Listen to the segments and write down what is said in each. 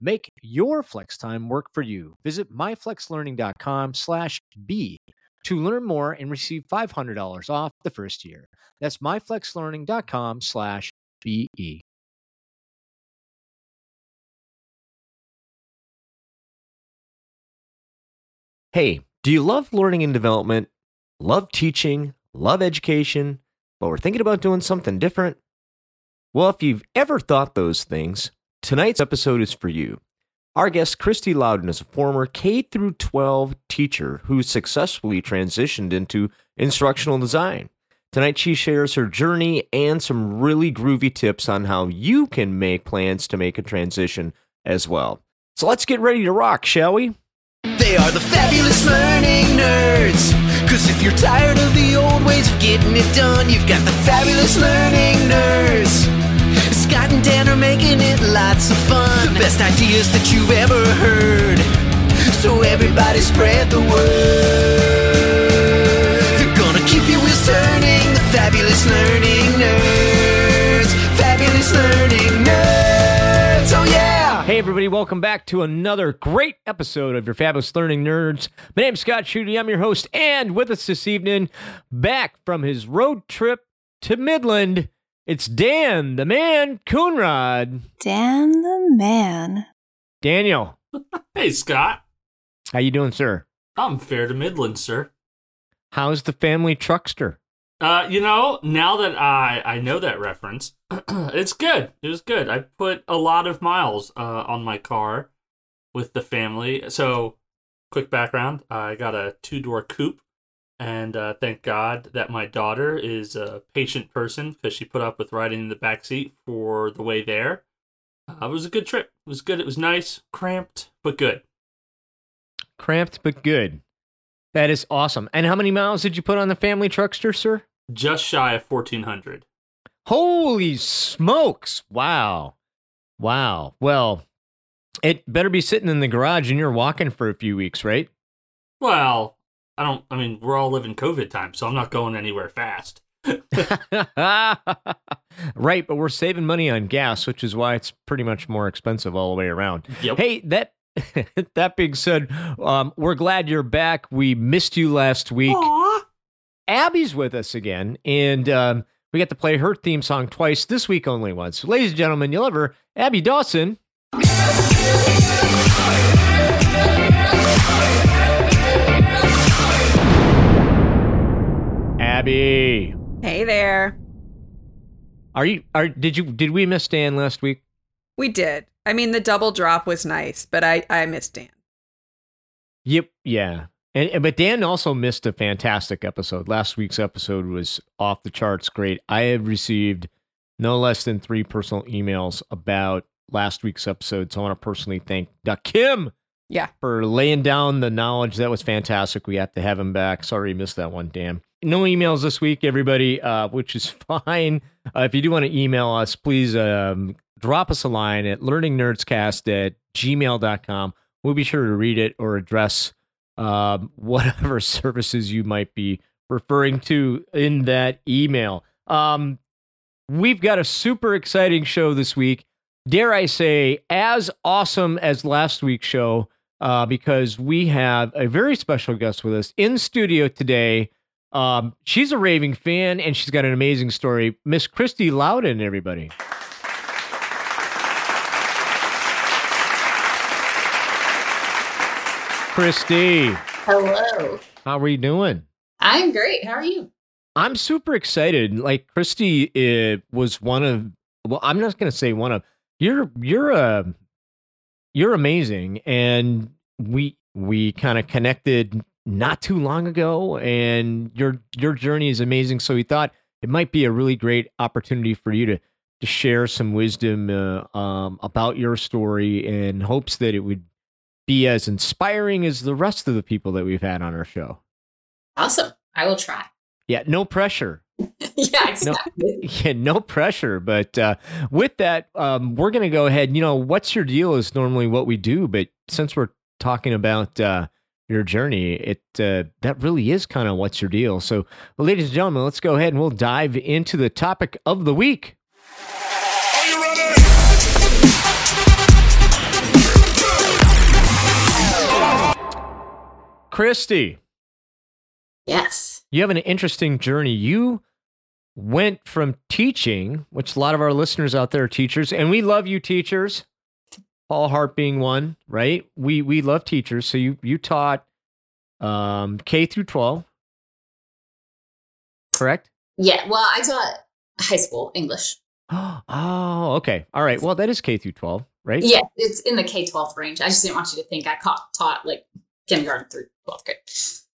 Make your flex time work for you. Visit myflexlearning.com slash B to learn more and receive $500 off the first year. That's myflexlearning.com slash BE. Hey, do you love learning and development, love teaching, love education, but we're thinking about doing something different? Well, if you've ever thought those things, tonight's episode is for you. Our guest, Kristy Louden, is a former K through 12 teacher who successfully transitioned into instructional design. Tonight, she shares her journey and some really groovy tips on how you can make plans to make a transition as well. So let's get ready to rock, shall we? They are the fabulous learning nerds. Cause if you're tired of the old ways of getting it done, you've got the fabulous learning nerds. Scott and Dan are making it lots of fun. The best ideas that you've ever heard. So everybody spread the word. They're gonna keep your wheels turning. The fabulous learning nerds. Fabulous learning nerds. Oh yeah. Hey, everybody, welcome back to another great episode of your Fabulous Learning Nerds. My name's Scott Schutte. I'm your host, and with us this evening, back from his road trip to Midland, it's Dan, the man, Coonrod. Dan the man. Daniel, Hey, Scott. how you doing, sir? I'm fair to Midland, sir. How's the family truckster? Uh, you know, now that I I know that reference, it's good. It was good. I put a lot of miles uh, on my car with the family. So, quick background: I got a two door coupe, and uh, thank God that my daughter is a patient person because she put up with riding in the back seat for the way there. Uh, it was a good trip. It was good. It was nice, cramped, but good. Cramped but good. That is awesome. And how many miles did you put on the family truckster, sir? Just shy of fourteen hundred. Holy smokes. Wow. Wow. Well, it better be sitting in the garage and you're walking for a few weeks, right? Well, I don't. I mean, we're all living COVID time, so I'm not going anywhere fast. right, but we're saving money on gas, which is why it's pretty much more expensive all the way around. Yep. Hey, that that being said, um, we're glad you're back. We missed you last week. Abby's with us again, and um, we got to play her theme song twice this week, only once. Ladies and gentlemen, you'll have her, Abby Dawson. Abby, Hey there. are you? Are did you? Did we miss Dan last week? We did. I mean, the double drop was nice, but I I missed Dan. Yep. Yeah. And, but Dan also missed a fantastic episode. Last week's episode was off the charts great. I have received no less than three personal emails about last week's episode. So I want to personally thank Doc Kim Yeah. for laying down the knowledge. That was fantastic. We have to have him back. Sorry you missed that one, Dan. No emails this week, everybody, uh, which is fine. Uh, if you do want to email us, please um, drop us a line at learningnerdscast at gmail.com. We'll be sure to read it or address um, whatever services you might be referring to in that email. Um, we've got a super exciting show this week. Dare I say, as awesome as last week's show, uh, because we have a very special guest with us in studio today. Um, she's a raving fan and she's got an amazing story. Miss Kristy Louden, everybody. Kristy, Hello. how are you doing? I'm great. How are you? I'm super excited. Like Christy uh, was one of well, I'm not going to say one of you're you're a you're amazing, and we we kind of connected not too long ago, and your your journey is amazing. So we thought it might be a really great opportunity for you to to share some wisdom uh, um, about your story in hopes that it would be as inspiring as the rest of the people that we've had on our show. Awesome. I will try. Yeah, no pressure. yeah, exactly. Yeah, no pressure. But uh, with that, um, we're going to go ahead. You know, what's your deal is normally what we do, but since we're talking about uh, your journey, it uh, that really is kind of what's your deal. So, well, ladies and gentlemen, let's go ahead and we'll dive into the topic of the week. Kristy, Yes. you have an interesting journey. You went from teaching, which a lot of our listeners out there are teachers, and we love you, teachers. Paul Hart being one, right? We we love teachers. So you you taught um, K through twelve, correct? Yeah. Well, I taught high school English. Oh, okay. All right. Well, that is K through twelve, right? Yeah, it's in the K twelve range. I just didn't want you to think I caught, taught like kindergarten through twelfth grade.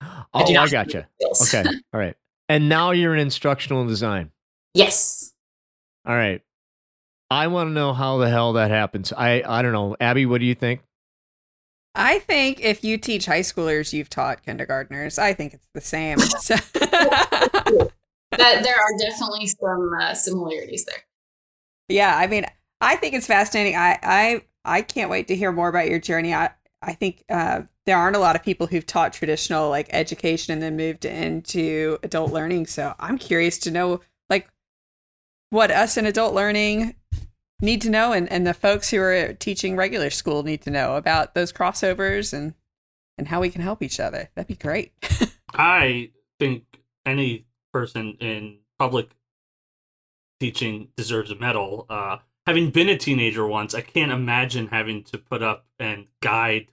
Oh, I, have gotcha. Okay. All right. And now you're in instructional design. yes. All right. I want to know how the hell that happens. I I don't know. Abby, what do you think? I think if you teach high schoolers, you've taught kindergartners. I think it's the same. So- That there are definitely some uh, similarities there. yeah, I mean, I think it's fascinating. I I I can't wait to hear more about your journey. I I think uh, there aren't a lot of people who've taught traditional like education and then moved into adult learning. So I'm curious to know like what us in adult learning need to know and, and the folks who are teaching regular school need to know about those crossovers and and how we can help each other. That'd be great. I think any person in public teaching deserves a medal. Uh, having been a teenager once, I can't imagine having to put up and guide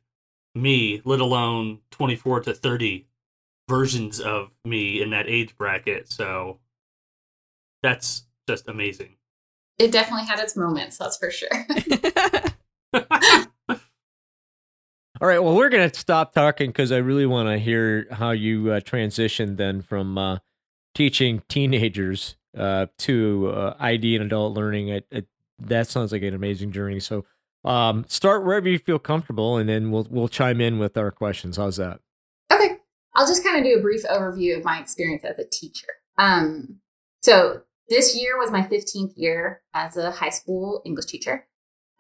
me, let alone 24 to 30 versions of me in that age bracket. So that's just amazing. It definitely had its moments, that's for sure. All right. Well, we're going to stop talking because I really want to hear how you uh, transitioned then from uh, teaching teenagers uh, to uh, ID and adult learning. It, it, that sounds like an amazing journey. So um, start wherever you feel comfortable, and then we'll we'll chime in with our questions. How's that? Okay. I'll just kind of do a brief overview of my experience as a teacher. Um, so this year was my 15th year as a high school English teacher.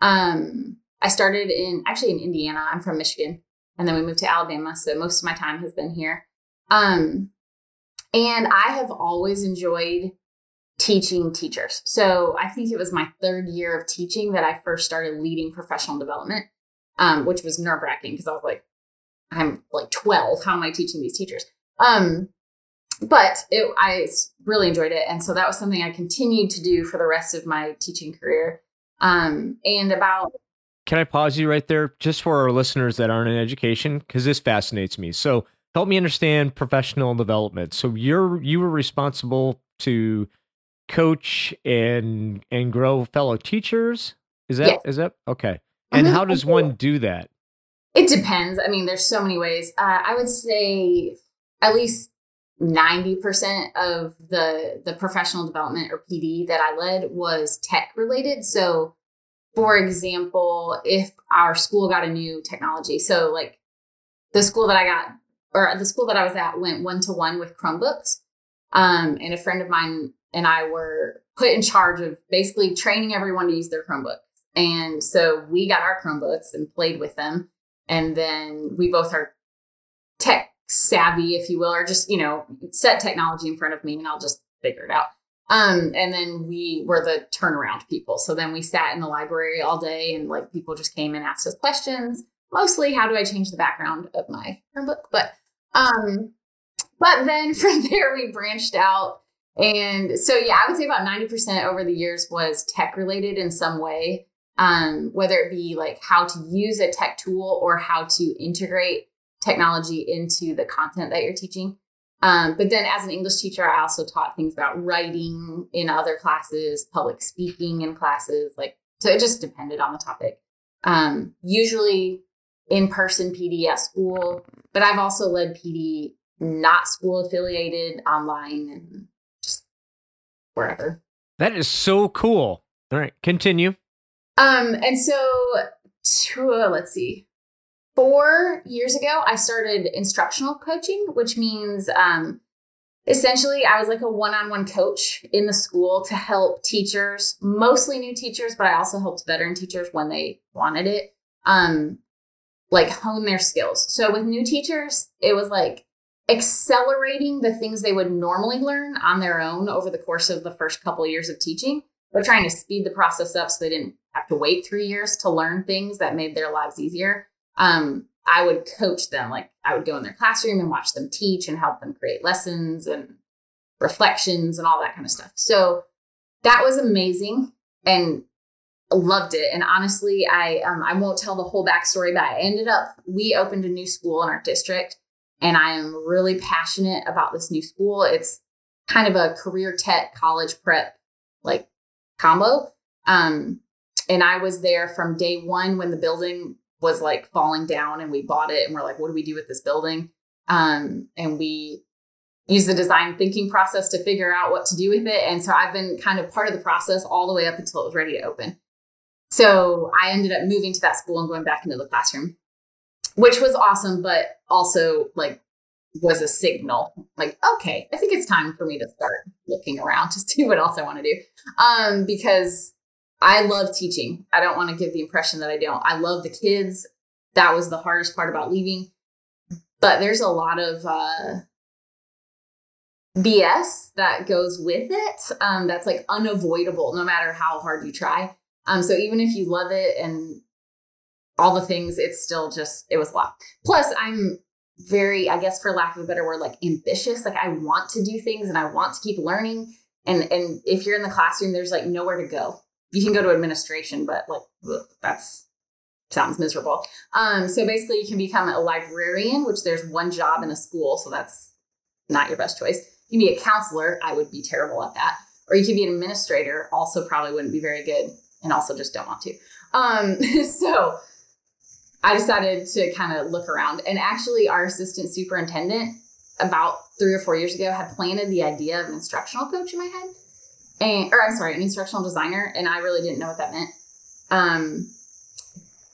Um, I started in actually in Indiana. I'm from Michigan, and then we moved to Alabama. So most of my time has been here. Um, and I have always enjoyed teaching teachers. So I think it was my third year of teaching that I first started leading professional development, um, which was nerve wracking because I was like, I'm like 12. How am I teaching these teachers? Um, but it, I really enjoyed it. And so that was something I continued to do for the rest of my teaching career. Um, and about, Can I pause you right there, just for our listeners that aren't in education, because this fascinates me. So help me understand professional development. So you're you were responsible to coach and and grow fellow teachers. Is that is Yes. that okay? And Mhm, how does one do that? it depends. I mean, there's so many ways. Uh, I would say at least 90% of the, the professional development or PD that I led was tech related. So for example, if our school got a new technology, so like the school that I got or the school that I was at went one to one with Chromebooks. Um, and a friend of mine and I were put in charge of basically training everyone to use their Chromebooks. And so we got our Chromebooks and played with them. And then we both are tech savvy, if you will, or just, you know, set technology in front of me and I'll just figure it out. Um, and then we were the turnaround people. So then we sat in the library all day and like people just came and asked us questions. Mostly, how do I change the background of my Chromebook? But um, but then from there we branched out. And so yeah, I would say about 90% over the years was tech related in some way. Um, whether it be like how to use a tech tool or how to integrate technology into the content that you're teaching. Um, but then as an English teacher, I also taught things about writing in other classes, public speaking in classes, like so it just depended on the topic. Um, usually in-person PD at school, but I've also led PD not school affiliated online and just wherever. That is so cool. All right, continue. Um, and so uh, let's see. Four years ago, I started instructional coaching, which means um, essentially I was like a one-on-one coach in the school to help teachers, mostly new teachers, but I also helped veteran teachers when they wanted it, um, like hone their skills. So with new teachers, it was like accelerating the things they would normally learn on their own over the course of the first couple of years of teaching. We're trying to speed the process up so they didn't have to wait three years to learn things that made their lives easier. Um, I would coach them. Like I would go in their classroom and watch them teach and help them create lessons and reflections and all that kind of stuff. So that was amazing and loved it. And honestly, I um, I won't tell the whole backstory, but I ended up we opened a new school in our district, and I am really passionate about this new school. It's kind of a career tech college prep like combo. Um, and I was there from day one when the building was like falling down and we bought it and we're like, what do we do with this building? Um, and we use the design thinking process to figure out what to do with it. And so I've been kind of part of the process all the way up until it was ready to open. So I ended up moving to that school and going back into the classroom, which was awesome, but also like was a signal like, okay, I think it's time for me to start looking around to see what else I want to do. Um, because I love teaching. I don't want to give the impression that I don't. I love the kids. That was the hardest part about leaving. But there's a lot of uh, BS that goes with it um, that's like unavoidable no matter how hard you try. Um, so even if you love it and all the things, it's still just, it was a lot. Plus, I'm very, I guess for lack of a better word, like ambitious. Like I want to do things and I want to keep learning. And and if you're in the classroom, there's like nowhere to go you can go to administration, but like that's sounds miserable. Um, so basically, you can become a librarian, which there's one job in a school, so that's not your best choice. You can be a counselor. I would be terrible at that. Or you could be an administrator. Also, probably wouldn't be very good, and also just don't want to. Um, so I decided to kind of look around, and actually, our assistant superintendent about three or four years ago had planted the idea of an instructional coach in my head and or I'm sorry, an instructional designer, and I really didn't know what that meant. Um,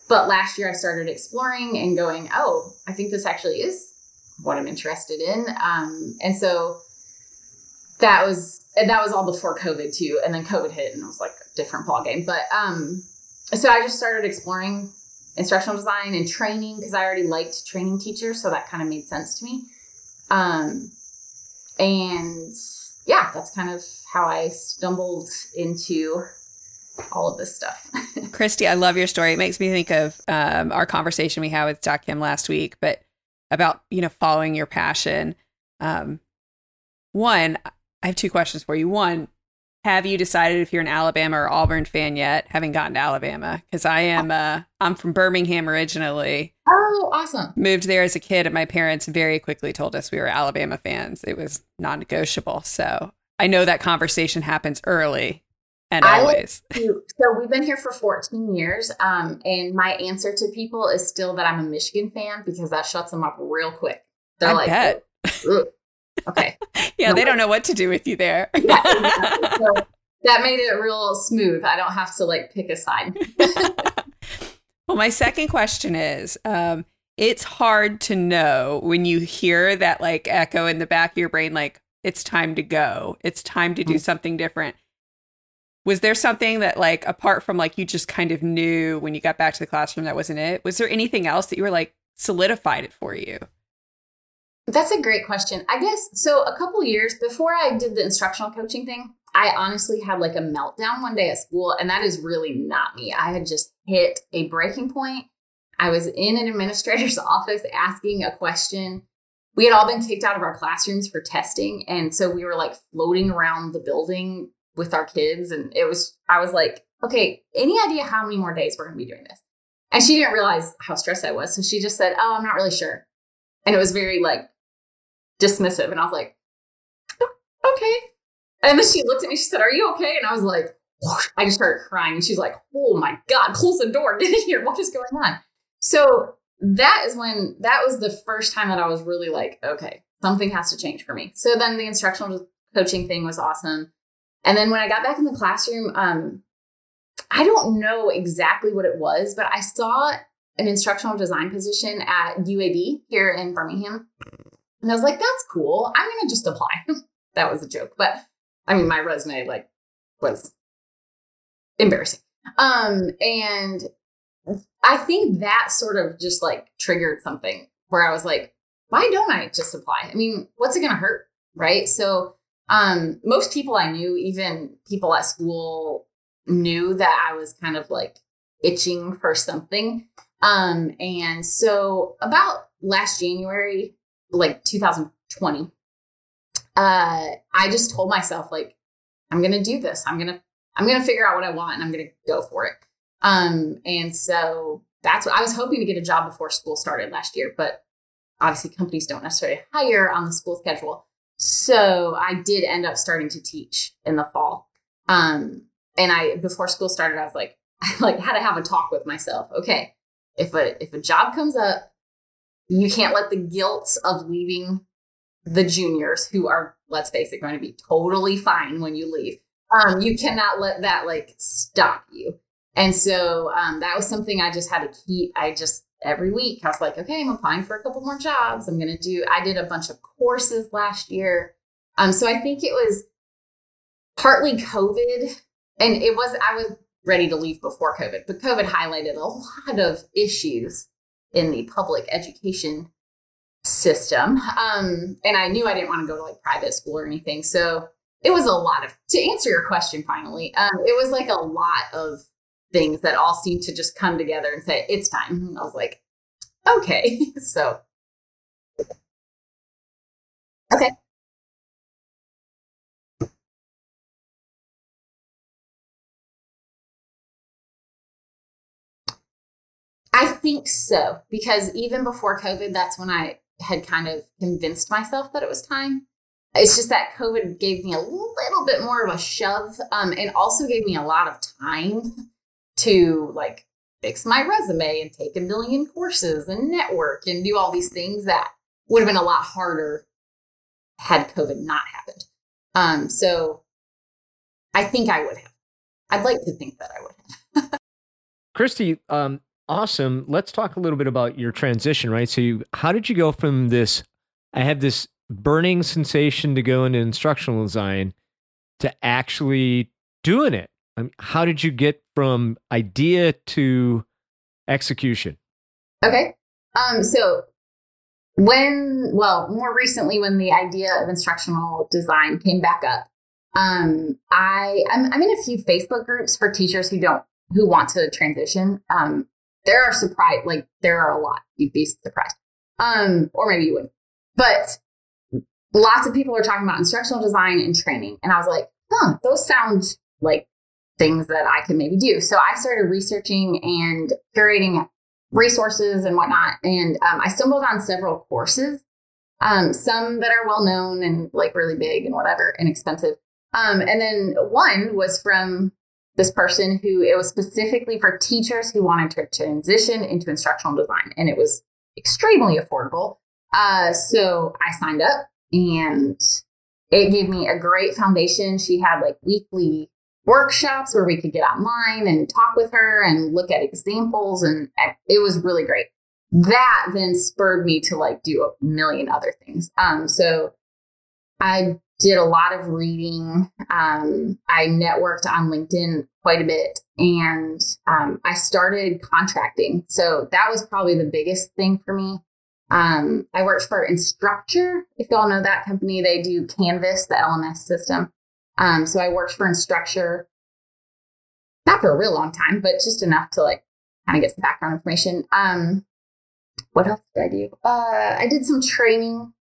but last year I started exploring and going, oh, I think this actually is what I'm interested in. Um, and so that was and that was all before COVID too. And then COVID hit and it was like a different ball game. But um, so I just started exploring instructional design and training because I already liked training teachers, so that kind of made sense to me. Um, and yeah, that's kind of how I stumbled into all of this stuff. Kristy, I love your story. It makes me think of um, our conversation we had with Doc Kim last week, but about you know following your passion. Um, one, I have two questions for you. One, have you decided if you're an Alabama or Auburn fan yet? Having gotten to Alabama, because I am. Uh, I'm from Birmingham originally. Oh, awesome! Moved there as a kid, and my parents very quickly told us we were Alabama fans. It was non-negotiable. So I know that conversation happens early and I always. To, so we've been here for 14 years. Um, and my answer to people is still that I'm a Michigan fan because that shuts them up real quick. They're I like, bet. Okay. yeah, no, they don't know what to do with you there. yeah, exactly. so that made it real smooth. I don't have to like pick a side. well, my second question is um, it's hard to know when you hear that like echo in the back of your brain, like, it's time to go. It's time to do mm-hmm. something different. Was there something that like apart from like you just kind of knew when you got back to the classroom that wasn't it? Was there anything else that you were like solidified it for you? That's a great question. I guess so a couple years before I did the instructional coaching thing, I honestly had like a meltdown one day at school and that is really not me. I had just hit a breaking point. I was in an administrator's office asking a question we had all been kicked out of our classrooms for testing. And so we were like floating around the building with our kids. And it was, I was like, okay, any idea how many more days we're going to be doing this? And she didn't realize how stressed I was. So she just said, oh, I'm not really sure. And it was very like dismissive. And I was like, oh, okay. And then she looked at me, she said, Are you okay? And I was like, I just started crying. And she's like, Oh my God, close the door, get in here. What is going on? So that is when that was the first time that I was really like, okay, something has to change for me. So then the instructional coaching thing was awesome. And then when I got back in the classroom, um, I don't know exactly what it was, but I saw an instructional design position at UAB here in Birmingham. And I was like, that's cool. I'm going to just apply. that was a joke. But I mean, my resume like was embarrassing. Um, and I think that sort of just like triggered something where I was like, why don't I just apply? I mean, what's it going to hurt? Right. So, um, most people I knew, even people at school, knew that I was kind of like itching for something. Um, and so about last January, like 2020, uh, I just told myself like, I'm gonna do this. I'm gonna I'm gonna figure out what I want and I'm gonna go for it. Um, and so that's what I was hoping to get a job before school started last year, but obviously companies don't necessarily hire on the school schedule. So I did end up starting to teach in the fall. Um, and I before school started, I was like, I like had to have a talk with myself. Okay, if a if a job comes up, you can't let the guilt of leaving the juniors who are, let's face it, going to be totally fine when you leave. Um, you cannot let that like stop you. And so um, that was something I just had to keep. I just every week I was like, okay, I'm applying for a couple more jobs. I'm gonna do. I did a bunch of courses last year. Um, so I think it was partly COVID, and it was I was ready to leave before COVID, but COVID highlighted a lot of issues in the public education system. Um, and I knew I didn't want to go to like private school or anything. So it was a lot of, to answer your question finally, um, it was like a lot of things that all seemed to just come together and say, it's time. And I was like, okay. so, okay. I think so, because even before COVID, that's when I had kind of convinced myself that it was time. It's just that COVID gave me a little bit more of a shove um, and also gave me a lot of time to like fix my resume and take a million courses and network and do all these things that would have been a lot harder had COVID not happened. Um, so I think I would have. I'd like to think that I would have. Kristy, um, awesome. Let's talk a little bit about your transition, right? So, you, how did you go from this? I have this burning sensation to go into instructional design to actually doing it. I mean, how did you get from idea to execution? Okay. Um, so when, well, more recently, when the idea of instructional design came back up, um, I I'm, I'm in a few Facebook groups for teachers who don't who want to transition. Um, there are surprised, like there are a lot. You'd be surprised. Um, or maybe you wouldn't. But lots of people are talking about instructional design and training. And I was like, huh, those sound like things that I could maybe do. So I started researching and curating resources and whatnot. And um, I stumbled on several courses, um, some that are well known and like really big and whatever, inexpensive. Um, and then one was from this person who it was specifically for teachers who wanted to transition into instructional design and it was extremely affordable. Uh, so i signed up and it gave me a great foundation. She had like weekly workshops where we could get online and talk with her and look at examples and it was really great. That then spurred me to like do a million other things. Um, so i did a lot of reading. Um, I networked on LinkedIn quite a bit and um, I started contracting. So that was probably the biggest thing for me. Um, I worked for Instructure. If y'all know that company, they do Canvas, the LMS system. Um, so I worked for Instructure, not for a real long time, but just enough to like kind of get some background information. Um, what else did I do? Uh, I did some training,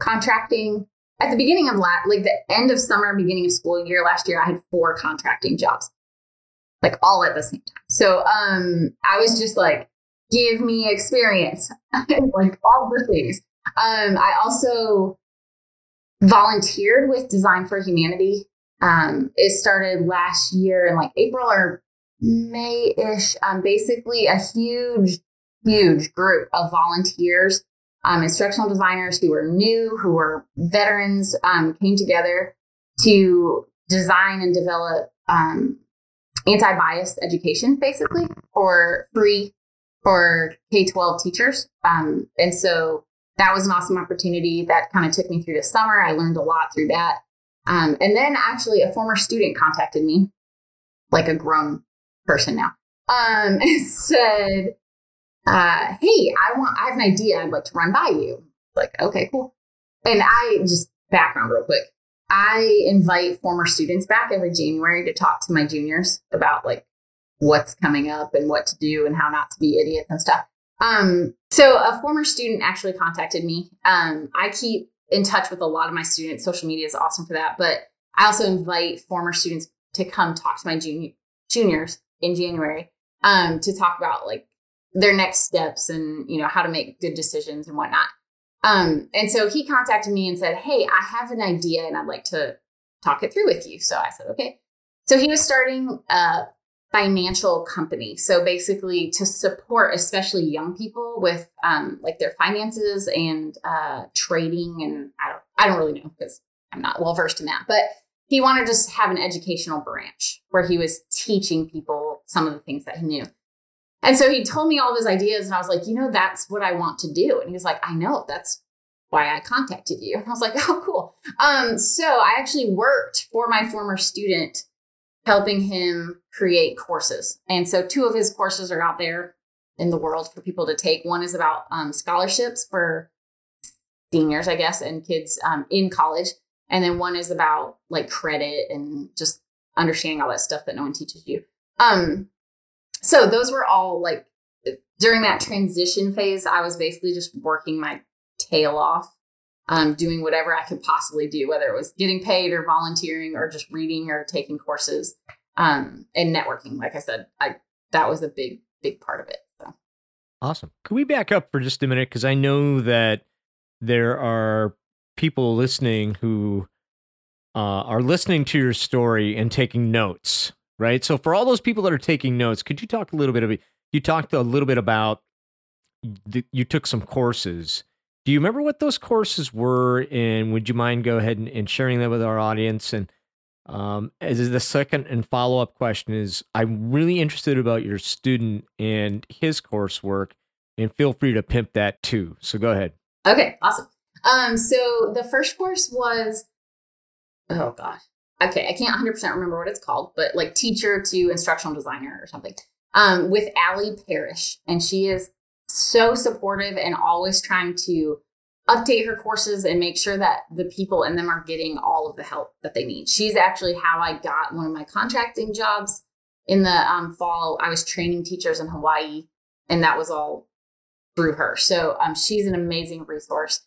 contracting, at the beginning of last, like the end of summer, beginning of school year last year, I had four contracting jobs, like all at the same time. So um, I was just like, give me experience, like all the things. Um, I also volunteered with Design for Humanity. Um, it started last year in like April or May ish. Um, basically, a huge, huge group of volunteers um, instructional designers who were new, who were veterans, um, came together to design and develop um, anti bias education, basically, for free for K twelve teachers. Um, and so that was an awesome opportunity that kind of took me through the summer. I learned a lot through that. Um, and then actually, a former student contacted me, like a grown person now, um, and said, uh, "Hey, I want. I have an idea. I'd like to run by you." Like, okay, cool. And I just background real quick. I invite former students back every January to talk to my juniors about like what's coming up and what to do and how not to be idiots and stuff. Um, so a former student actually contacted me. Um, I keep in touch with a lot of my students. Social media is awesome for that, but I also invite former students to come talk to my junior juniors in January um, to talk about like their next steps and you know how to make good decisions and whatnot. Um, and so he contacted me and said, Hey, I have an idea and I'd like to talk it through with you. So I said, Okay. So he was starting a financial company. So basically to support especially young people with um, like their finances and uh, trading. And I don't, I don't really know because I'm not well versed in that, but he wanted to have an educational branch where he was teaching people some of the things that he knew. And so he told me all of his ideas, and I was like, you know, that's what I want to do. And he was like, I know, that's why I contacted you. And I was like, oh, cool. Um, so I actually worked for my former student, helping him create courses. And so two of his courses are out there in the world for people to take. One is about um, scholarships for seniors, I guess, and kids um, in college. And then one is about like credit and just understanding all that stuff that no one teaches you. Um, so those were all like during that transition phase, I was basically just working my tail off, um, doing whatever I could possibly do, whether it was getting paid or volunteering or just reading or taking courses um, and networking. Like I said, I that was a big, big part of it. So. Awesome. Could we back up for just a minute? Because I know that there are people listening who uh, are listening to your story and taking notes right? So for all those people that are taking notes, could you talk a little bit of you talked a little bit about the, you took some courses. Do you remember what those courses were? And would you mind go ahead and, and sharing that with our audience? And um, as the second and follow up question is, I'm really interested about your student and his coursework, and feel free to pimp that too. So go ahead. Okay, awesome. Um, so the first course was, oh gosh, okay, I can't 100% remember what it's called, but like teacher to instructional designer or something um, with Ali Parrish. And she is so supportive and always trying to update her courses and make sure that the people in them are getting all of the help that they need. She's actually how I got one of my contracting jobs in the um, fall. I was training teachers in Hawaii, and that was all through her. So um, she's an amazing resource.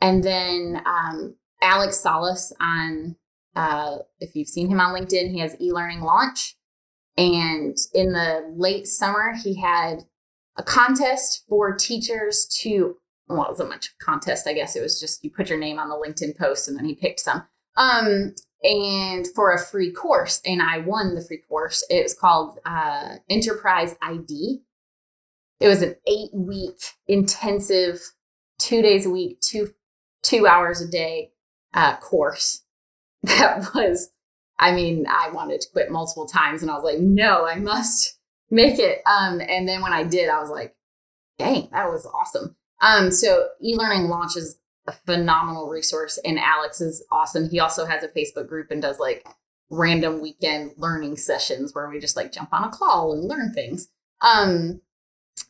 And then um, Alex Salas on uh, if you've seen him on LinkedIn, he has e-learning launch. And in the late summer, he had a contest for teachers to, well, it wasn't much contest, I guess. It was just you put your name on the LinkedIn post and then he picked some. Um, and for a free course. And I won the free course. It was called uh, Enterprise ID. It was an eight week intensive, two days a week, two two hours a day uh, course that was, I mean, I wanted to quit multiple times and I was like, no, I must make it. Um, and then when I did, I was like, dang, that was awesome. Um, so e-learning launches a phenomenal resource and Alex is awesome. He also has a Facebook group and does like random weekend learning sessions where we just like jump on a call and learn things. Um,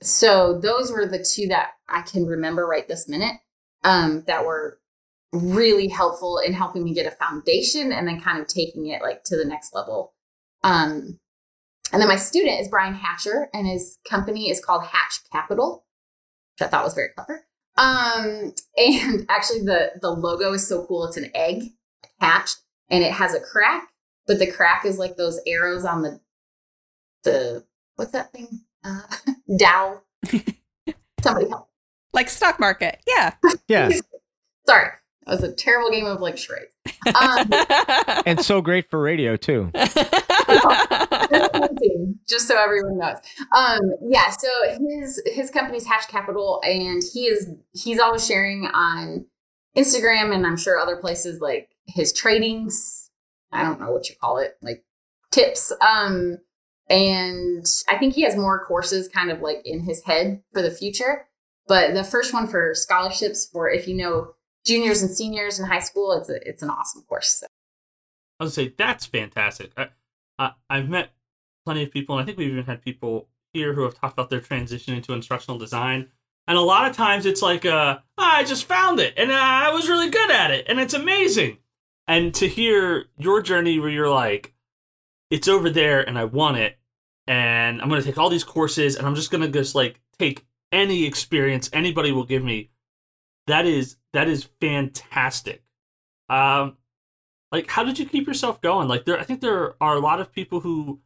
so those were the two that I can remember right this minute um, that were really helpful in helping me get a foundation and then kind of taking it like to the next level. Um, and then my student is Brian Hatcher, and his company is called Hatch Capital, which I thought was very clever. Um, and actually, the the logo is so cool. It's an egg hatched, and it has a crack, but the crack is like those arrows on the the what's that thing? Uh, Dow. Somebody help. Like stock market. Yeah. Yeah. Sorry. It was a terrible game of like charades. Um, and so great for radio too. just so everyone knows. Um, yeah, so his his company's Hatch Capital, and he is he's always sharing on Instagram and I'm sure other places like his tradings. I don't know what you call it, like tips. Um, and I think he has more courses kind of like in his head for the future. But the first one for scholarships for if you know juniors and seniors in high school, it's a, it's an awesome course. So. I would say that's fantastic. I, I I've met plenty of people, and I think we've even had people here who have talked about their transition into instructional design. And a lot of times it's like, uh, I just found it and I was really good at it and it's amazing. And to hear your journey where you're like, it's over there and I want it and I'm going to take all these courses and I'm just going to just like take any experience anybody will give me. That is that is fantastic. Um like how did you keep yourself going? Like there I think there are a lot of people who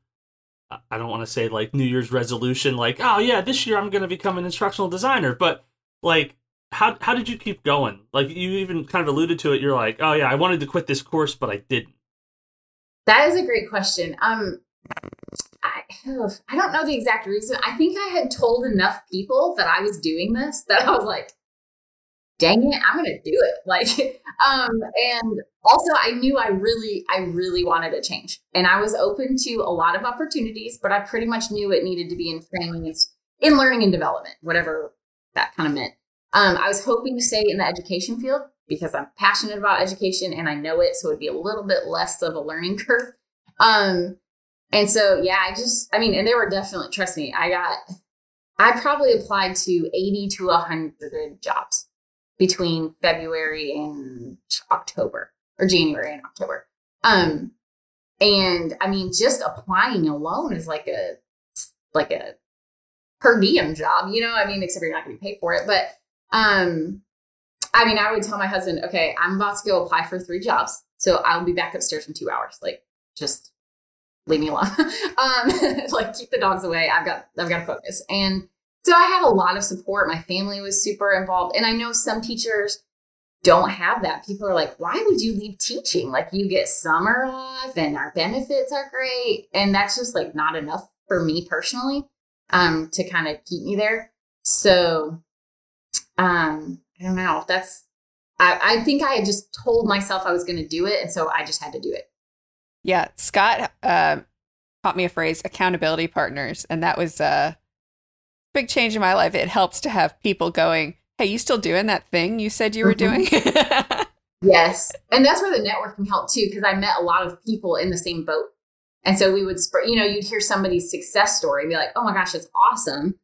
I don't want to say like New Year's resolution, like, oh yeah, this year I'm going to become an instructional designer. But like, how how did you keep going? Like you even kind of alluded to it. You're like, oh yeah, I wanted to quit this course, but I didn't. That is a great question. Um, I I don't know the exact reason. I think I had told enough people that I was doing this that I was like, dang it, I'm gonna do it. Like, um, and also I knew I really, I really wanted to change. And I was open to a lot of opportunities, but I pretty much knew it needed to be in training, in learning and development, whatever that kind of meant. Um, I was hoping to stay in the education field because I'm passionate about education and I know it, so it'd be a little bit less of a learning curve. Um, and so yeah, I just, I mean, and they were definitely, trust me, I got, I probably applied to 80 to 100 jobs between February and October or January and October. Um, and I mean, just applying alone is like a like a per diem job, you know. I mean, except you're not going to pay for it. But um, I mean, I would tell my husband, okay, I'm about to go apply for three jobs, so I'll be back upstairs in two hours. Like, just leave me alone. um, like, keep the dogs away. I've got I've got to focus and so I had a lot of support. My family was super involved. And I know some teachers don't have that. People are like, why would you leave teaching? Like, you get summer off and our benefits are great. And that's just like not enough for me personally um, to kind of keep me there. So um, I don't know. That's, I, I think I had just told myself I was going to do it. And so I just had to do it. Yeah. Scott uh, taught me a phrase accountability partners. And that was, uh, big change in my life. It helps to have people going, Hey, you still doing that thing you said you were mm-hmm. doing? yes. And that's where the networking helped too, because I met a lot of people in the same boat. And so we would, you know, you'd hear somebody's success story and be like, oh my gosh, that's awesome.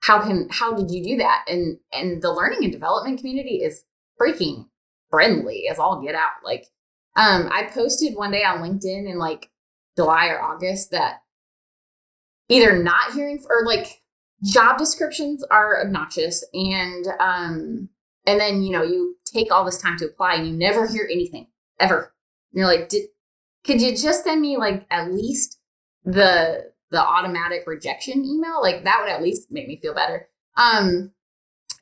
How can, how did you do that? And, and the learning and development community is freaking friendly as all get out. Like, um, I posted one day on LinkedIn in like July or August that either not hearing or like job descriptions are obnoxious and um and then you know you take all this time to apply and you never hear anything ever. And you're like did could you just send me like at least the the automatic rejection email? Like that would at least make me feel better. Um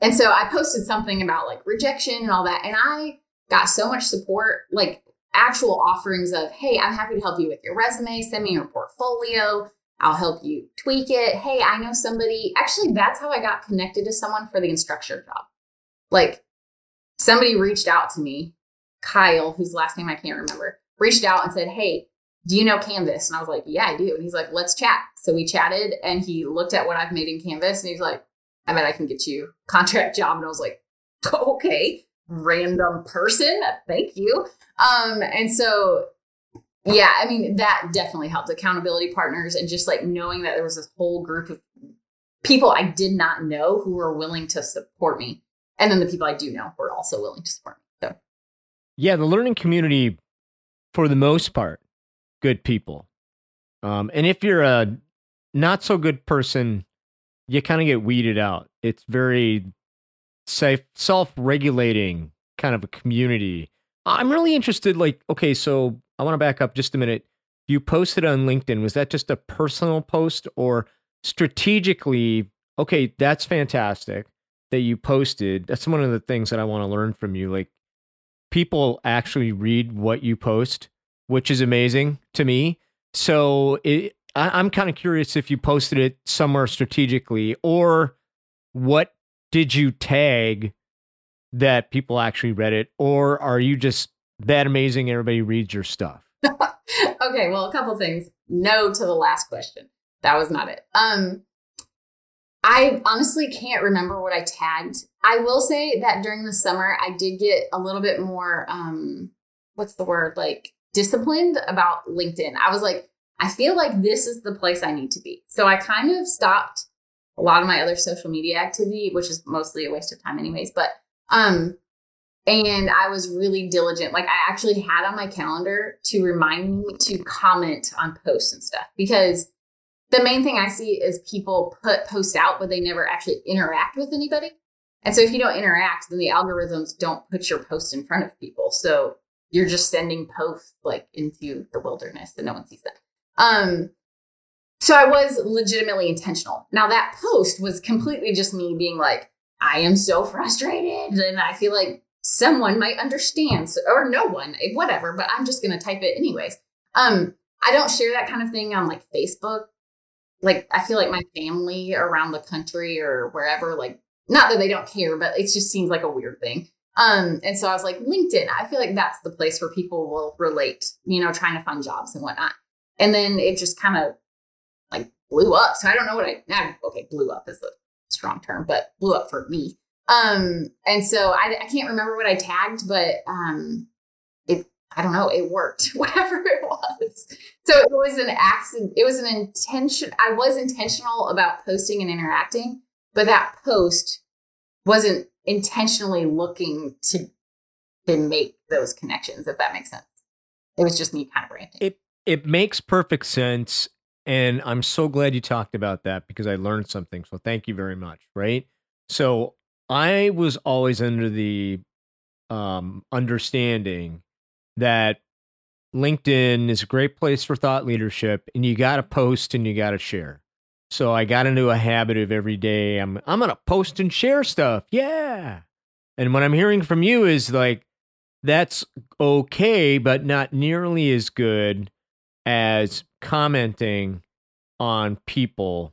and so i posted something about like rejection and all that and i got so much support like actual offerings of hey i'm happy to help you with your resume. Send me your portfolio I'll help you tweak it. Hey, I know somebody. Actually, that's how I got connected to someone for the instructor job. Like somebody reached out to me, Kyle, whose last name I can't remember, reached out and said, Hey, do you know Canvas? And I was like, Yeah, I do. And he's like, Let's chat. So we chatted and he looked at what I've made in Canvas and he's like, I bet I can get you contract job. And I was like, Okay, random person. Thank you. Um, and so yeah, I mean, that definitely helped accountability partners and just like knowing that there was this whole group of people I did not know who were willing to support me. And then the people I do know were also willing to support me. So, yeah, the learning community, for the most part, good people. Um, and if you're a not so good person, you kind of get weeded out. It's very safe, self regulating kind of a community. I'm really interested, like, okay, so I want to back up just a minute. You posted on LinkedIn. Was that just a personal post or strategically? Okay, that's fantastic that you posted. That's one of the things that I want to learn from you. Like, people actually read what you post, which is amazing to me. So it, I, I'm kind of curious if you posted it somewhere strategically or what did you tag that people actually read it, or are you just that amazing everybody reads your stuff? okay, well, a couple things. No to the last question. that was not it. Um, I honestly can't remember what I tagged. I will say that during the summer, I did get a little bit more, um, what's the word, like disciplined about LinkedIn. I was like, I feel like this is the place I need to be. So I kind of stopped a lot of my other social media activity, which is mostly a waste of time anyways, but um and I was really diligent. Like I actually had on my calendar to remind me to comment on posts and stuff because the main thing I see is people put posts out, but they never actually interact with anybody. And so if you don't interact, then the algorithms don't put your post in front of people. So you're just sending posts like into the wilderness and no one sees that. Um, so I was legitimately intentional. Now that post was completely just me being like, I am so frustrated and I feel like someone might understand or no one, whatever, but I'm just going to type it anyways. Um, I don't share that kind of thing on like Facebook like I feel like my family around the country or wherever, like not that they don't care, but it just seems like a weird thing. Um, and so I was like, LinkedIn, I feel like that's the place where people will relate, you know, trying to find jobs and whatnot. And then it just kind of like blew up. So I don't know what I, nah, okay, blew up is a strong term, but blew up for me. Um, and so I, I can't remember what I tagged, but um, it, I don't know, it worked, whatever it was. So it was an accident. It was an intention. I was intentional about posting and interacting, but that post wasn't intentionally looking to to make those connections. If that makes sense, it was just me kind of ranting. It it makes perfect sense, and I'm so glad you talked about that because I learned something. So thank you very much. Right. So I was always under the um, understanding that LinkedIn is a great place for thought leadership, and you got to post and you got to share. So I got into a habit of every day I'm I'm gonna post and share stuff. Yeah. And what I'm hearing from you is like that's okay, but not nearly as good as commenting on people.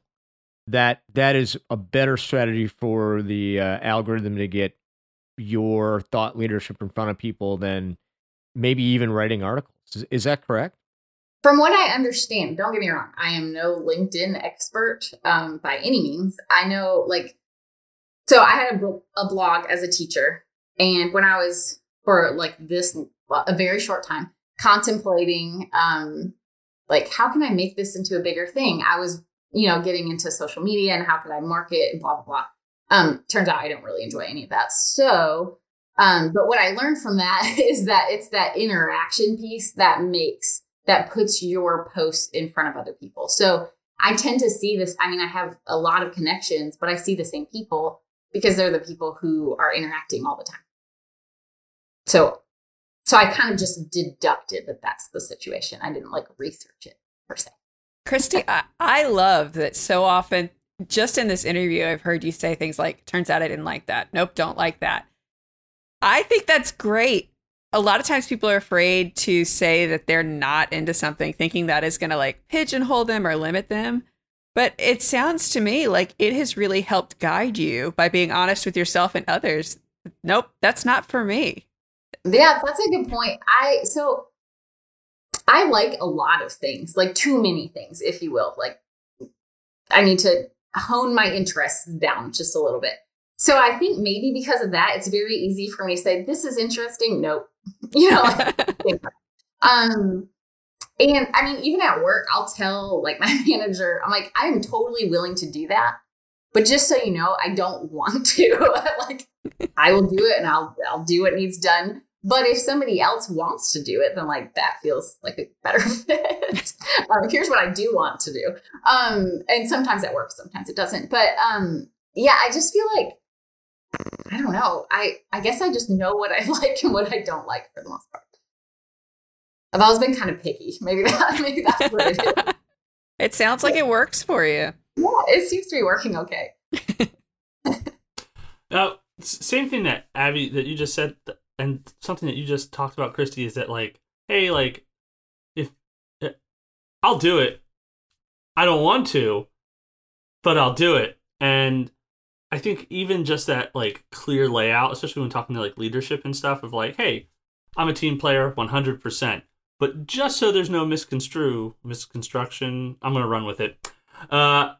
That that is a better strategy for the uh, algorithm to get your thought leadership in front of people than maybe even writing articles. Is, is that correct? From what I understand, don't get me wrong, I am no LinkedIn expert um, by any means. I know, like, so I had a, a blog as a teacher, and when I was for like this a very short time contemplating, um, like, how can I make this into a bigger thing? I was, you know, getting into social media and how could I market and blah blah blah. Um, turns out I don't really enjoy any of that. So um, but what I learned from that is that it's that interaction piece that makes that puts your post in front of other people. So I tend to see this. I mean, I have a lot of connections, but I see the same people because they're the people who are interacting all the time. So, so I kind of just deducted that that's the situation. I didn't like research it per se. Kristy, I, I love that so often. Just in this interview, I've heard you say things like, "Turns out I didn't like that." Nope, don't like that. I think that's great. A lot of times people are afraid to say that they're not into something, thinking that is going to like pigeonhole them or limit them. But it sounds to me like it has really helped guide you by being honest with yourself and others. Nope, that's not for me. Yeah, that's a good point. I so I like a lot of things, like too many things, if you will. Like I need to hone my interests down just a little bit. So I think maybe because of that, it's very easy for me to say, this is interesting. Nope. You know, like, um, and I mean, even at work, I'll tell like my manager, I'm like, I'm totally willing to do that. But just so you know, I don't want to. like, I will do it and I'll I'll do what needs done. But if somebody else wants to do it, then like that feels like a better fit. um, here's what I do want to do. Um, and sometimes that works, sometimes it doesn't. But um, yeah, I just feel like I don't know. I I guess I just know what I like and what I don't like for the most part. I've always been kind of picky. Maybe that maybe that's what it is. it sounds like it works for you. Yeah, it seems to be working okay. now, same thing that Abby that you just said, and something that you just talked about, Kristy, is that like, hey, like, if eh, I'll do it, I don't want to, but I'll do it, and I think even just that like clear layout, especially when talking to like leadership and stuff, of like, hey, I'm a team player, 100%. But just so there's no misconstrue misconstruction, I'm gonna run with it. Uh,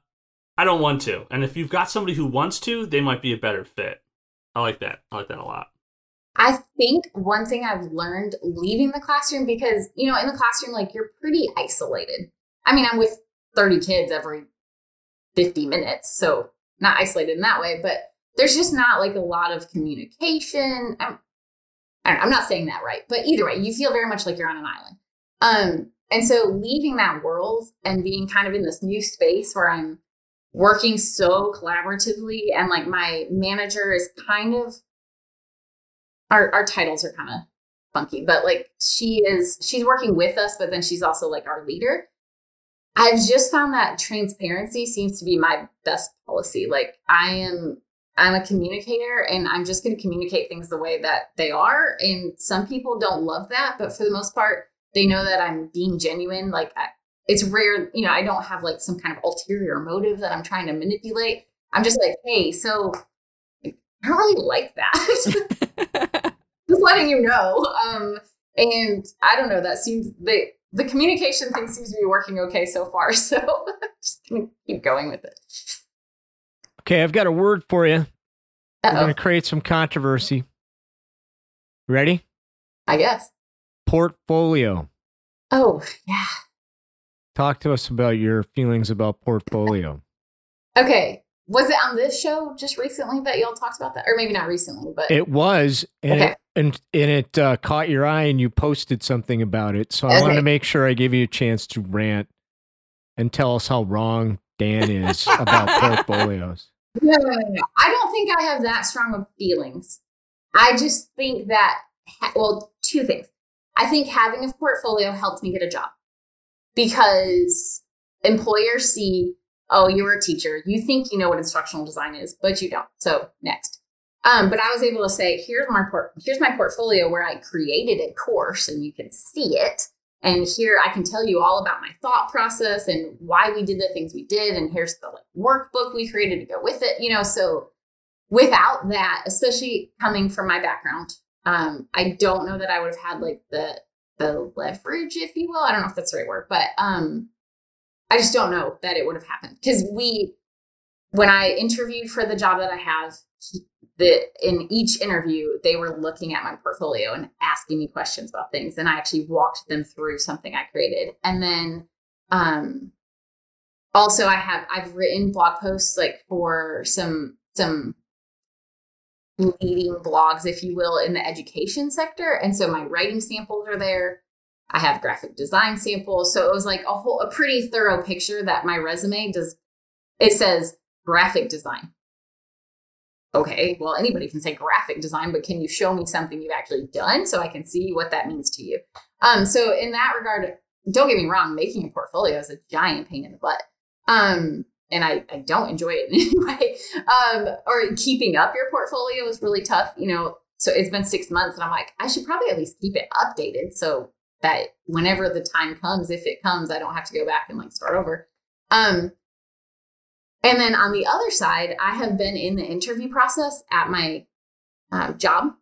I don't want to. And if you've got somebody who wants to, they might be a better fit. I like that. I like that a lot. I think one thing I've learned leaving the classroom because, you know, in the classroom, like you're pretty isolated. I mean, I'm with 30 kids every 50 minutes, so not isolated in that way, but there's just not like a lot of communication. I'm, I am not saying that right, but either way, you feel very much like you're on an island. Um, and so leaving that world and being kind of in this new space where I'm working so collaboratively and like my manager is kind of our our titles are kind of funky, but like she is she's working with us, but then she's also like our leader. I've just found that transparency seems to be my best policy. Like I am I'm a communicator and I'm just going to communicate things the way that they are and some people don't love that, but for the most part they know that I'm being genuine. Like I, it's rare, you know, I don't have like some kind of ulterior motive that I'm trying to manipulate. I'm just like, hey, so I don't really like that. just letting you know. Um, and I don't know, that seems the the communication thing seems to be working okay so far. So just gonna keep going with it. Okay, I've got a word for you. Uh-oh. We're going to create some controversy. Ready? I guess. Portfolio. Oh, yeah. Talk to us about your feelings about portfolio. Okay. Was it on this show just recently that y'all talked about that? Or maybe not recently, but It was, and Okay. it, and, and it uh, caught your eye, and you posted something about it. So I wanted to make sure I give you a chance to rant and tell us how wrong Dan is about portfolios. No, no, no, no. I don't think I have that strong of feelings. I just think that, well, two things. I think having a portfolio helped me get a job because employers see, oh, you're a teacher. You think you know what instructional design is, but you don't. So next. Um, but I was able to say, here's my here's my portfolio where I created a course and you can see it. And here I can tell you all about my thought process and why we did the things we did. And here's the like, workbook we created to go with it. You know, so without that, especially coming from my background, um, I don't know that I would have had like the the leverage, if you will. I don't know if that's the right word, but um, I just don't know that it would have happened because we, when I interviewed for the job that I have, the in each interview they were looking at my portfolio and asking me questions about things, and I actually walked them through something I created, and then um, also I have I've written blog posts like for some some leading blogs, if you will, in the education sector. And so my writing samples are there. I have graphic design samples. So it was like a whole a pretty thorough picture that my resume does it says graphic design. Okay, well anybody can say graphic design, but can you show me something you've actually done so I can see what that means to you? Um so in that regard, don't get me wrong, making a portfolio is a giant pain in the butt. Um and I, I don't enjoy it in any way. Um, or keeping up your portfolio is really tough. You know, so it's been six months, and I'm like, I should probably at least keep it updated so that whenever the time comes, if it comes, I don't have to go back and like start over. Um, and then on the other side, I have been in the interview process at my um, job,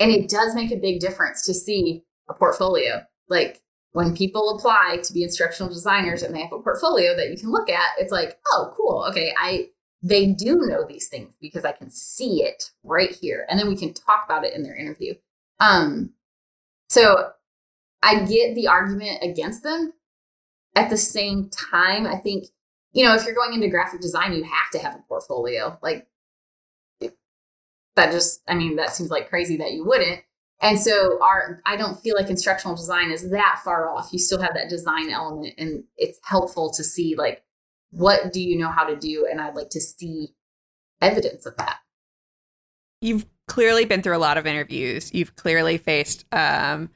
and it does make a big difference to see a portfolio. Like when people apply to be instructional designers and they have a portfolio that you can look at, it's like, oh, cool. Okay, I they do know these things because I can see it right here, and then we can talk about it in their interview. Um, so I get the argument against them. At the same time, I think you know if you're going into graphic design, you have to have a portfolio. Like that, just I mean that seems like crazy that you wouldn't. And so our I don't feel like instructional design is that far off. You still have that design element and it's helpful to see like what do you know how to do and I'd like to see evidence of that. You've clearly been through a lot of interviews. You've clearly faced um,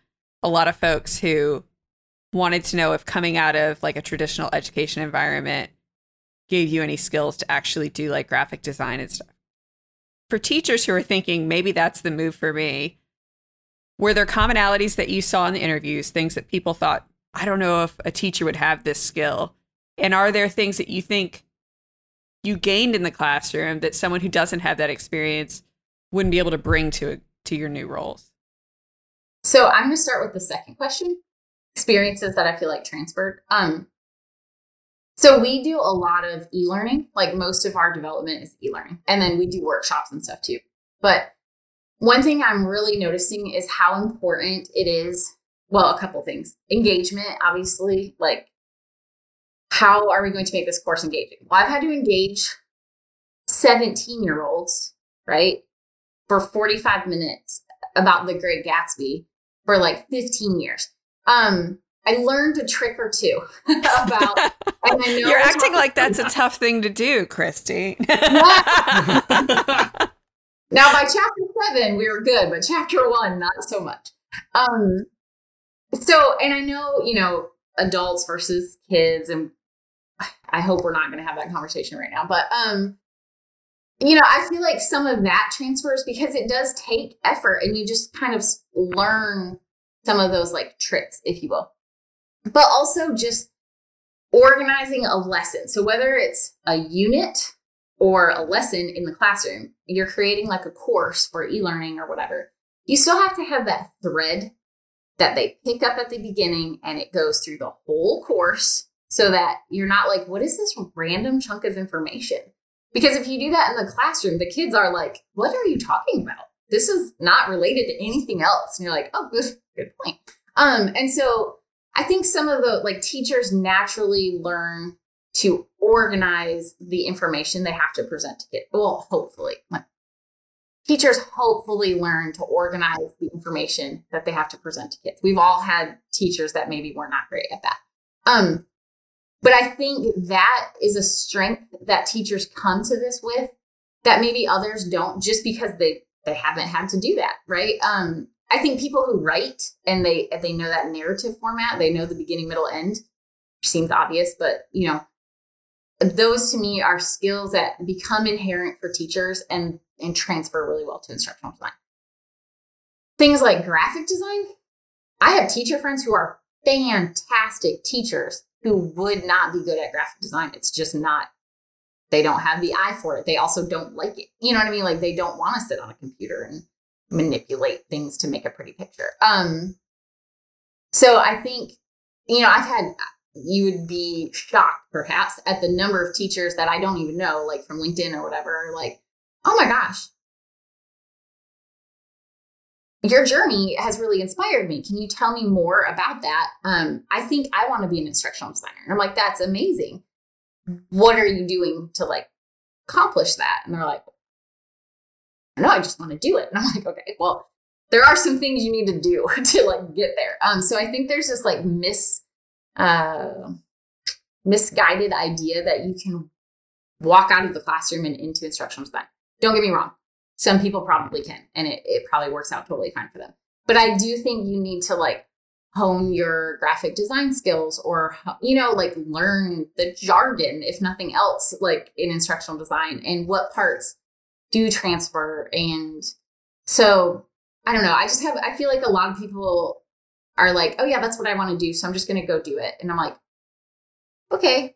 a lot of folks who wanted to know if coming out of like a traditional education environment gave you any skills to actually do like graphic design and stuff. For teachers who are thinking maybe that's the move for me, were there commonalities that you saw in the interviews, things that people thought, I don't know if a teacher would have this skill? And are there things that you think you gained in the classroom that someone who doesn't have that experience wouldn't be able to bring to to your new roles? So I'm going to start with the second question. Experiences that I feel like transferred. Um So we do a lot of e-learning. Like most of our development is e-learning. And then we do workshops and stuff too. But one thing I'm really noticing is how important it is. Well, a couple things. Engagement, obviously, like how are we going to make this course engaging? Well, I've had to engage 17 year olds, right, for 45 minutes about the Great Gatsby for like 15 years. Um, I learned a trick or two about. And I know You're acting like that's a tough thing to do, Kristy. now, by chapter seven, we were good, but chapter one, not so much. Um, so, and I know, you know, adults versus kids, and I hope we're not going to have that conversation right now, but um, you know, I feel like some of that transfers because it does take effort, and you just kind of learn some of those like tricks, if you will but also just organizing a lesson. So whether it's a unit or a lesson in the classroom, you're creating like a course for e-learning or whatever. You still have to have that thread that they pick up at the beginning and it goes through the whole course so that you're not like, what is this random chunk of information? Because if you do that in the classroom, the kids are like, what are you talking about? This is not related to anything else. And you're like, oh, good, good point. Um, and so I think some of the like teachers naturally learn to organize the information they have to present to kids. Well, hopefully. Teachers hopefully learn to organize the information that they have to present to kids. We've all had teachers that maybe were not great at that. Um, but I think that is a strength that teachers come to this with that maybe others don't just because they they haven't had to do that, right? Um, I think people who write and they they know that narrative format, they know the beginning, middle, end, seems obvious, but you know, those to me are skills that become inherent for teachers and and transfer really well to instructional design. Things like graphic design, I have teacher friends who are fantastic teachers who would not be good at graphic design. It's just not they don't have the eye for it. They also don't like it. You know what I mean? Like they don't want to sit on a computer and manipulate things to make a pretty picture. Um, so I think, you know, I've had, you would be shocked perhaps at the number of teachers that I don't even know, like from LinkedIn or whatever, like, oh my gosh, your journey has really inspired me. Can you tell me more about that? Um, I think I want to be an instructional designer. And I'm like, that's amazing. What are you doing to like accomplish that? And they're like, no, I just want to do it. And I'm like, okay, well, there are some things you need to do to like get there. Um, so I think there's this like mis uh misguided idea that you can walk out of the classroom and into instructional design. Don't get me wrong. Some people probably can, and it, it probably works out totally fine for them. But I do think you need to like hone your graphic design skills or you know like learn the jargon if nothing else like in instructional design and what parts do transfer. And so I don't know. I just have, I feel like a lot of people are like, oh, yeah, that's what I want to do. So I'm just going to go do it. And I'm like, okay.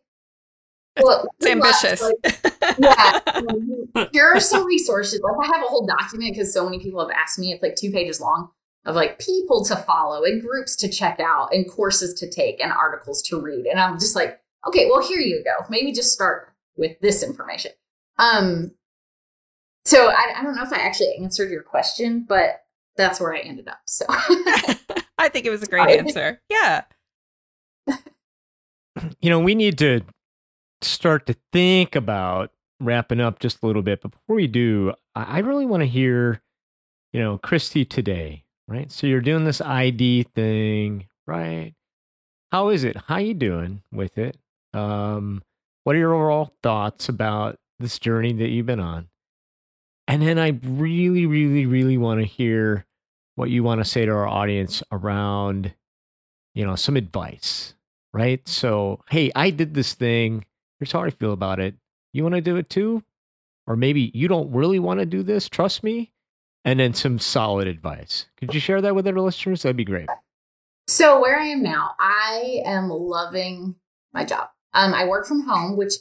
Well, it's ambitious. Like, yeah. here are some resources. Like I have a whole document because so many people have asked me. It's like two pages long of like people to follow and groups to check out and courses to take and articles to read. And I'm just like, okay, well, here you go. Maybe just start with this information. Um, so I, I don't know if I actually answered your question, but that's where I ended up. So I think it was a great answer. Yeah. You know, we need to start to think about wrapping up just a little bit. But before we do, I really want to hear, you know, Kristy today, right? So you're doing this ID thing, right? How is it? How you doing with it? Um, what are your overall thoughts about this journey that you've been on? And then I really, really, really want to hear what you want to say to our audience around, you know, some advice, right? So, hey, I did this thing. Here's how I feel about it. You want to do it too? Or maybe you don't really want to do this. Trust me. And then some solid advice. Could you share that with our listeners? That'd be great. So, where I am now, I am loving my job. Um, I work from home, which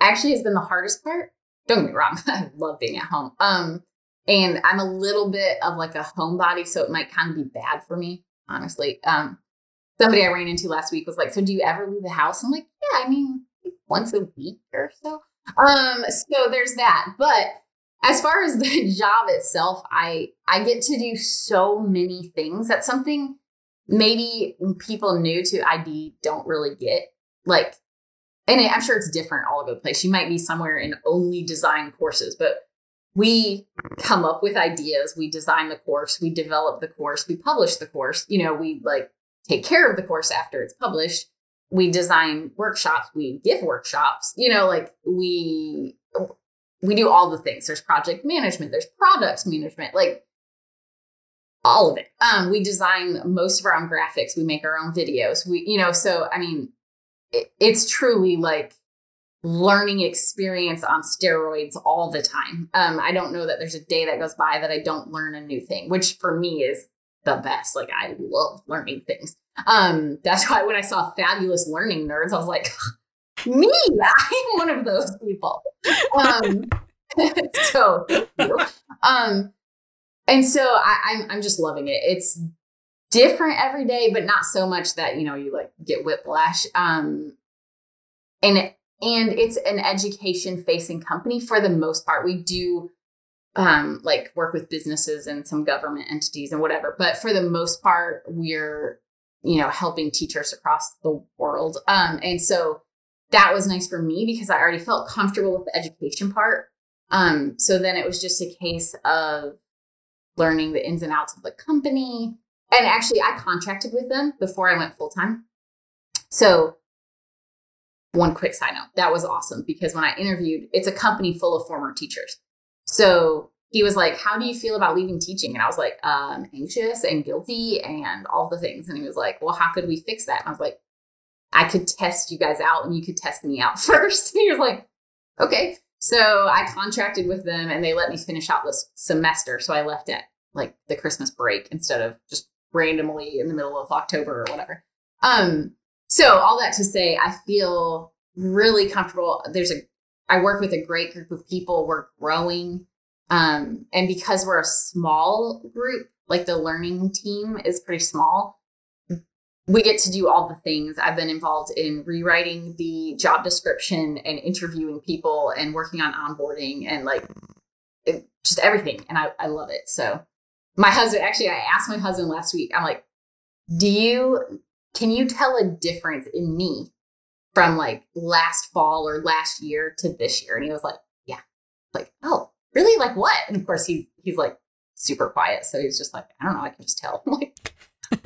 actually has been the hardest part don't get me wrong, I love being at home. Um, and I'm a little bit of like a homebody, so it might kind of be bad for me, honestly. Um, somebody I ran into last week was like, "So do you ever leave the house?" I'm like, "Yeah, I mean, once a week or so. Um, so there's that. But as far as the job itself, I I get to do so many things. That's something maybe people new to ID don't really get. Like, and I'm sure it's different all over the place. You might be somewhere in only design courses, but we come up with ideas, we design the course, we develop the course, we publish the course. You know, we like take care of the course after it's published. We design workshops, we give workshops. You know, like we we do all the things. There's project management, there's product management, like all of it. Um, we design most of our own graphics. We make our own videos. We, you know, so I mean, it, it's truly like learning experience on steroids all the time. Um, I don't know that there's a day that goes by that I don't learn a new thing, which for me is the best. Like I love learning things. Um, that's why when I saw fabulous learning nerds, I was like, me, I'm one of those people. Um, so, um, and so I, I'm I'm just loving it. It's different every day, but not so much that you know you like get whiplash. Um, and and it's an education facing company for the most part. We do um like work with businesses and some government entities and whatever, but for the most part, we're you know helping teachers across the world. Um, and so that was nice for me because I already felt comfortable with the education part. Um, so then it was just a case of learning the ins and outs of the company. And actually, I contracted with them before I went full time. So, one quick side note that was awesome because when I interviewed, it's a company full of former teachers. So, he was like, How do you feel about leaving teaching? And I was like, um, anxious and guilty and all the things. And he was like, Well, how could we fix that? And I was like, I could test you guys out and you could test me out first. And he was like, Okay. So I contracted with them and they let me finish out this semester. So I left at like the Christmas break instead of just randomly in the middle of October or whatever. Um, so all that to say, I feel really comfortable. There's a, I work with a great group of people. We're growing. Um, and because we're a small group, like the learning team is pretty small, we get to do all the things. I've been involved in rewriting the job description and interviewing people and working on onboarding and like it, just everything. And I, I love it. So my husband, actually, I asked my husband last week, I'm like, do you, can you tell a difference in me from like last fall or last year to this year? And he was like, yeah. Like, oh, really? Like what? And of course, he, he's like super quiet. So he's just like, I don't know. I can just tell. I'm like,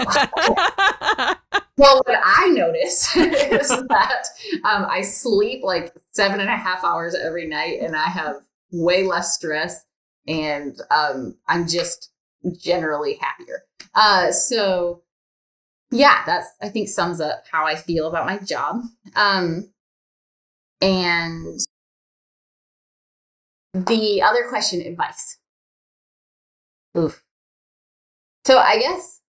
well, what I notice is that um, I sleep like seven and a half hours every night, and I have way less stress, and um, I'm just generally happier. Uh, so, yeah, that's I think sums up how I feel about my job. Um, and the other question, advice. Oof. So I guess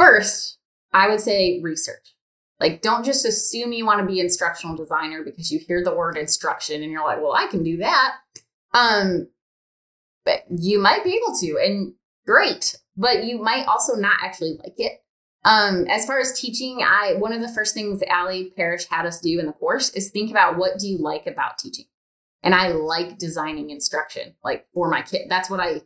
First, I would say research. Like, don't just assume you want to be instructional designer because you hear the word instruction and you're like, well, I can do that. Um, but you might be able to, and great, but you might also not actually like it. Um, as far as teaching, I one of the first things Ali Parrish had us do in the course is think about what do you like about teaching. And I like designing instruction, like for my kid. That's what I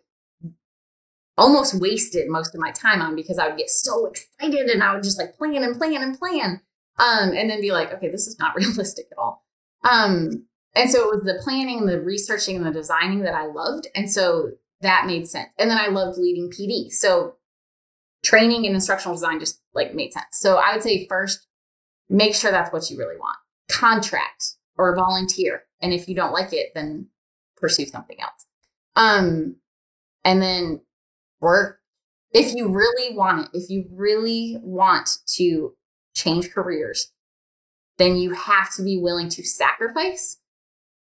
almost wasted most of my time on because I would get so excited and I would just like plan and plan and plan. Um, and then be like, okay, this is not realistic at all. Um, and so it was the planning and the researching and the designing that I loved. And so that made sense. And then I loved leading PD. So training and instructional design just like made sense. So I would say first, make sure that's what you really want. Contract or volunteer. And if you don't like it, then pursue something else. Um, and then work if you really want it, if you really want to change careers, then you have to be willing to sacrifice.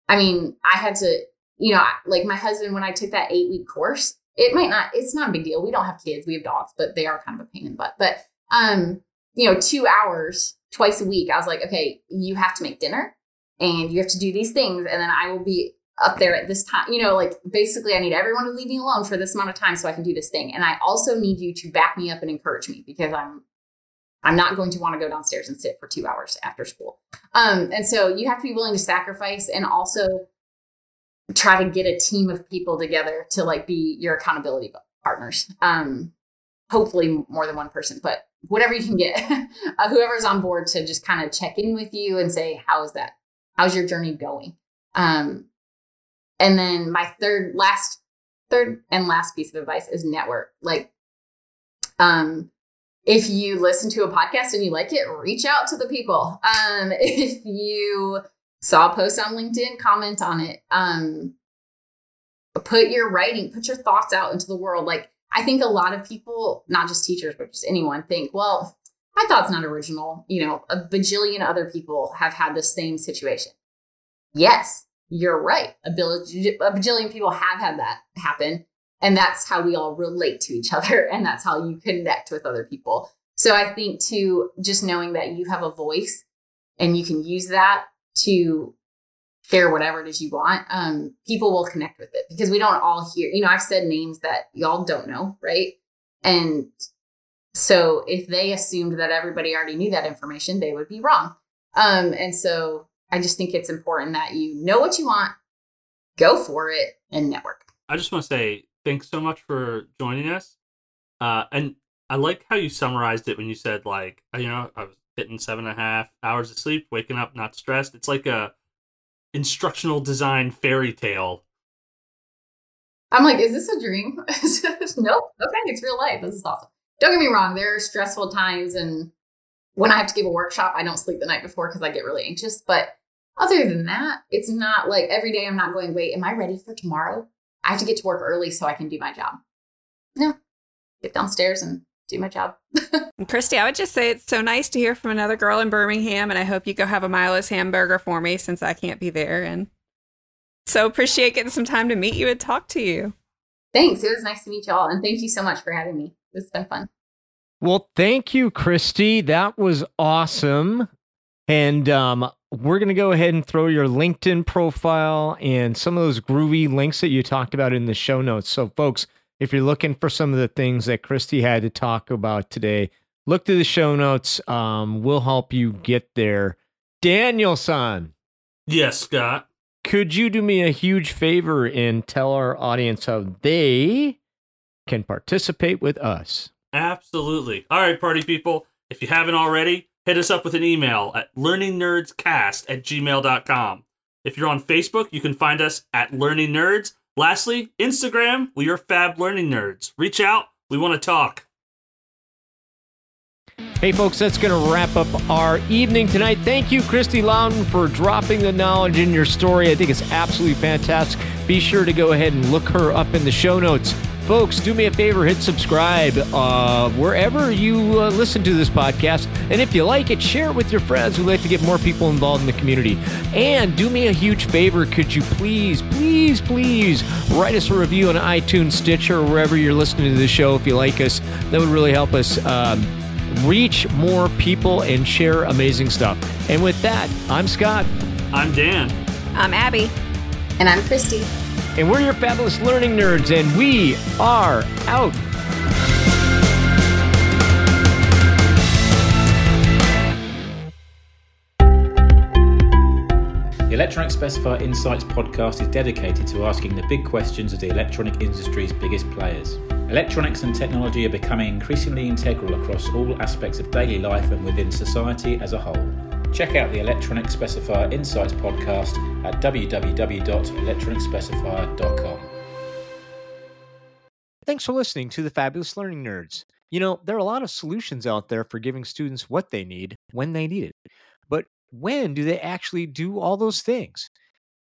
I mean, I had to, you know, like my husband, when I took that eight week course, it might not, it's not a big deal. We don't have kids, we have dogs, but they are kind of a pain in the butt. But, um, you know, two hours twice a week, I was like, okay, you have to make dinner and you have to do these things. And then I will be up there at this time. You know, like basically, I need everyone to leave me alone for this amount of time so I can do this thing. And I also need you to back me up and encourage me because I'm I'm not going to want to go downstairs and sit for two hours after school. Um, and so you have to be willing to sacrifice and also try to get a team of people together to like be your accountability partners. Um, hopefully more than one person, but whatever you can get, uh, whoever's on board to just kind of check in with you and say, how is that? How's your journey going? Um, and then my third, last, third and last piece of advice is network. Like, um, if you listen to a podcast and you like it, reach out to the people. Um, if you saw a post on LinkedIn, comment on it. Um, put your writing, put your thoughts out into the world. Like, I think a lot of people, not just teachers, but just anyone, think, well, my thought's not original. You know, a bajillion other people have had the same situation. Yes, you're right. A, bajillion people have had that happen. And that's how we all relate to each other. And that's how you connect with other people. So I think too, just knowing that you have a voice and you can use that to share whatever it is you want, um, people will connect with it because we don't all hear, you know, I've said names that y'all don't know, right? And so if they assumed that everybody already knew that information, they would be wrong. Um, and so I just think it's important that you know what you want, go for it, and network. I just want to say thanks so much for joining us. Uh, and I like how you summarized it when you said like, you know, I was hitting seven and a half hours of sleep, waking up not stressed. It's like a instructional design fairy tale. I'm like, is this a dream? nope. Okay, it's real life. This is awesome. Don't get me wrong, there are stressful times and when I have to give a workshop, I don't sleep the night before because I get really anxious. But other than that, it's not like every day I'm not going, wait, am I ready for tomorrow? I have to get to work early so I can do my job. No, get downstairs and do my job. Kristy, I would just say it's so nice to hear from another girl in Birmingham, and I hope you go have a Milo's hamburger for me since I can't be there. And so appreciate getting some time to meet you and talk to you. Thanks. It was nice to meet y'all, and thank you so much for having me. It's been fun. Well, thank you, Kristy. That was awesome. And um, we're going to go ahead and throw your LinkedIn profile and some of those groovy links that you talked about in the show notes. So, folks, if you're looking for some of the things that Kristy had to talk about today, look to the show notes. Um, we'll help you get there. Danielson. Yes, Scott. Could you do me a huge favor and tell our audience how they can participate with us? Absolutely. All right, party people. If you haven't already, hit us up with an email at learningnerdscast at gmail.com. If you're on Facebook, you can find us at Learning Nerds Lastly, Instagram, we are Fab Learning Nerds. Reach out, we want to talk. Hey, folks, that's going to wrap up our evening tonight. Thank you, Kristy Louden, for dropping the knowledge in your story. I think it's absolutely fantastic. Be sure to go ahead and look her up in the show notes. Folks, do me a favor, hit subscribe uh, wherever you uh, listen to this podcast. And if you like it, share it with your friends. We'd like to get more people involved in the community. And do me a huge favor, could you please, please, please write us a review on iTunes, Stitcher, or wherever you're listening to the show if you like us. That would really help us um, reach more people and share amazing stuff. And with that, I'm Scott. I'm Dan. I'm Abby. And I'm Kristy and we're your fabulous learning nerds, and we are out. The Electronic Specifier Insights podcast is dedicated to asking the big questions of the electronic industry's biggest players. Electronics and technology are becoming increasingly integral across all aspects of daily life and within society as a whole. Check out the Electronic Specifier Insights podcast at www.electronicspecifier.com. Thanks for listening to the Fabulous Learning Nerds. You know, there are a lot of solutions out there for giving students what they need when they need it. But when do they actually do all those things?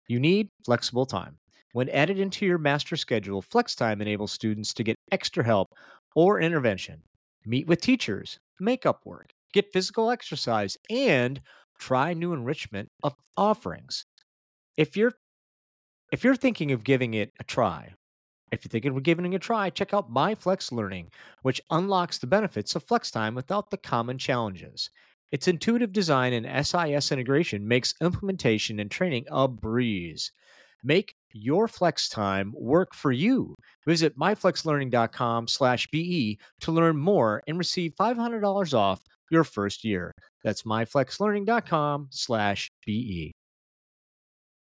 You need flexible time. When added into your master schedule, flex time enables students to get extra help or intervention, meet with teachers, make up work, get physical exercise, and try new enrichment of offerings. If you're if you're thinking of giving it a try, if you're thinking of giving it a try, check out MyFlex Learning, which unlocks the benefits of flex time without the common challenges. Its intuitive design and SIS integration makes implementation and training a breeze. Make your flex time work for you. Visit myflexlearning.com slash BE to learn more and receive $500 off your first year. That's myflexlearning.com/be.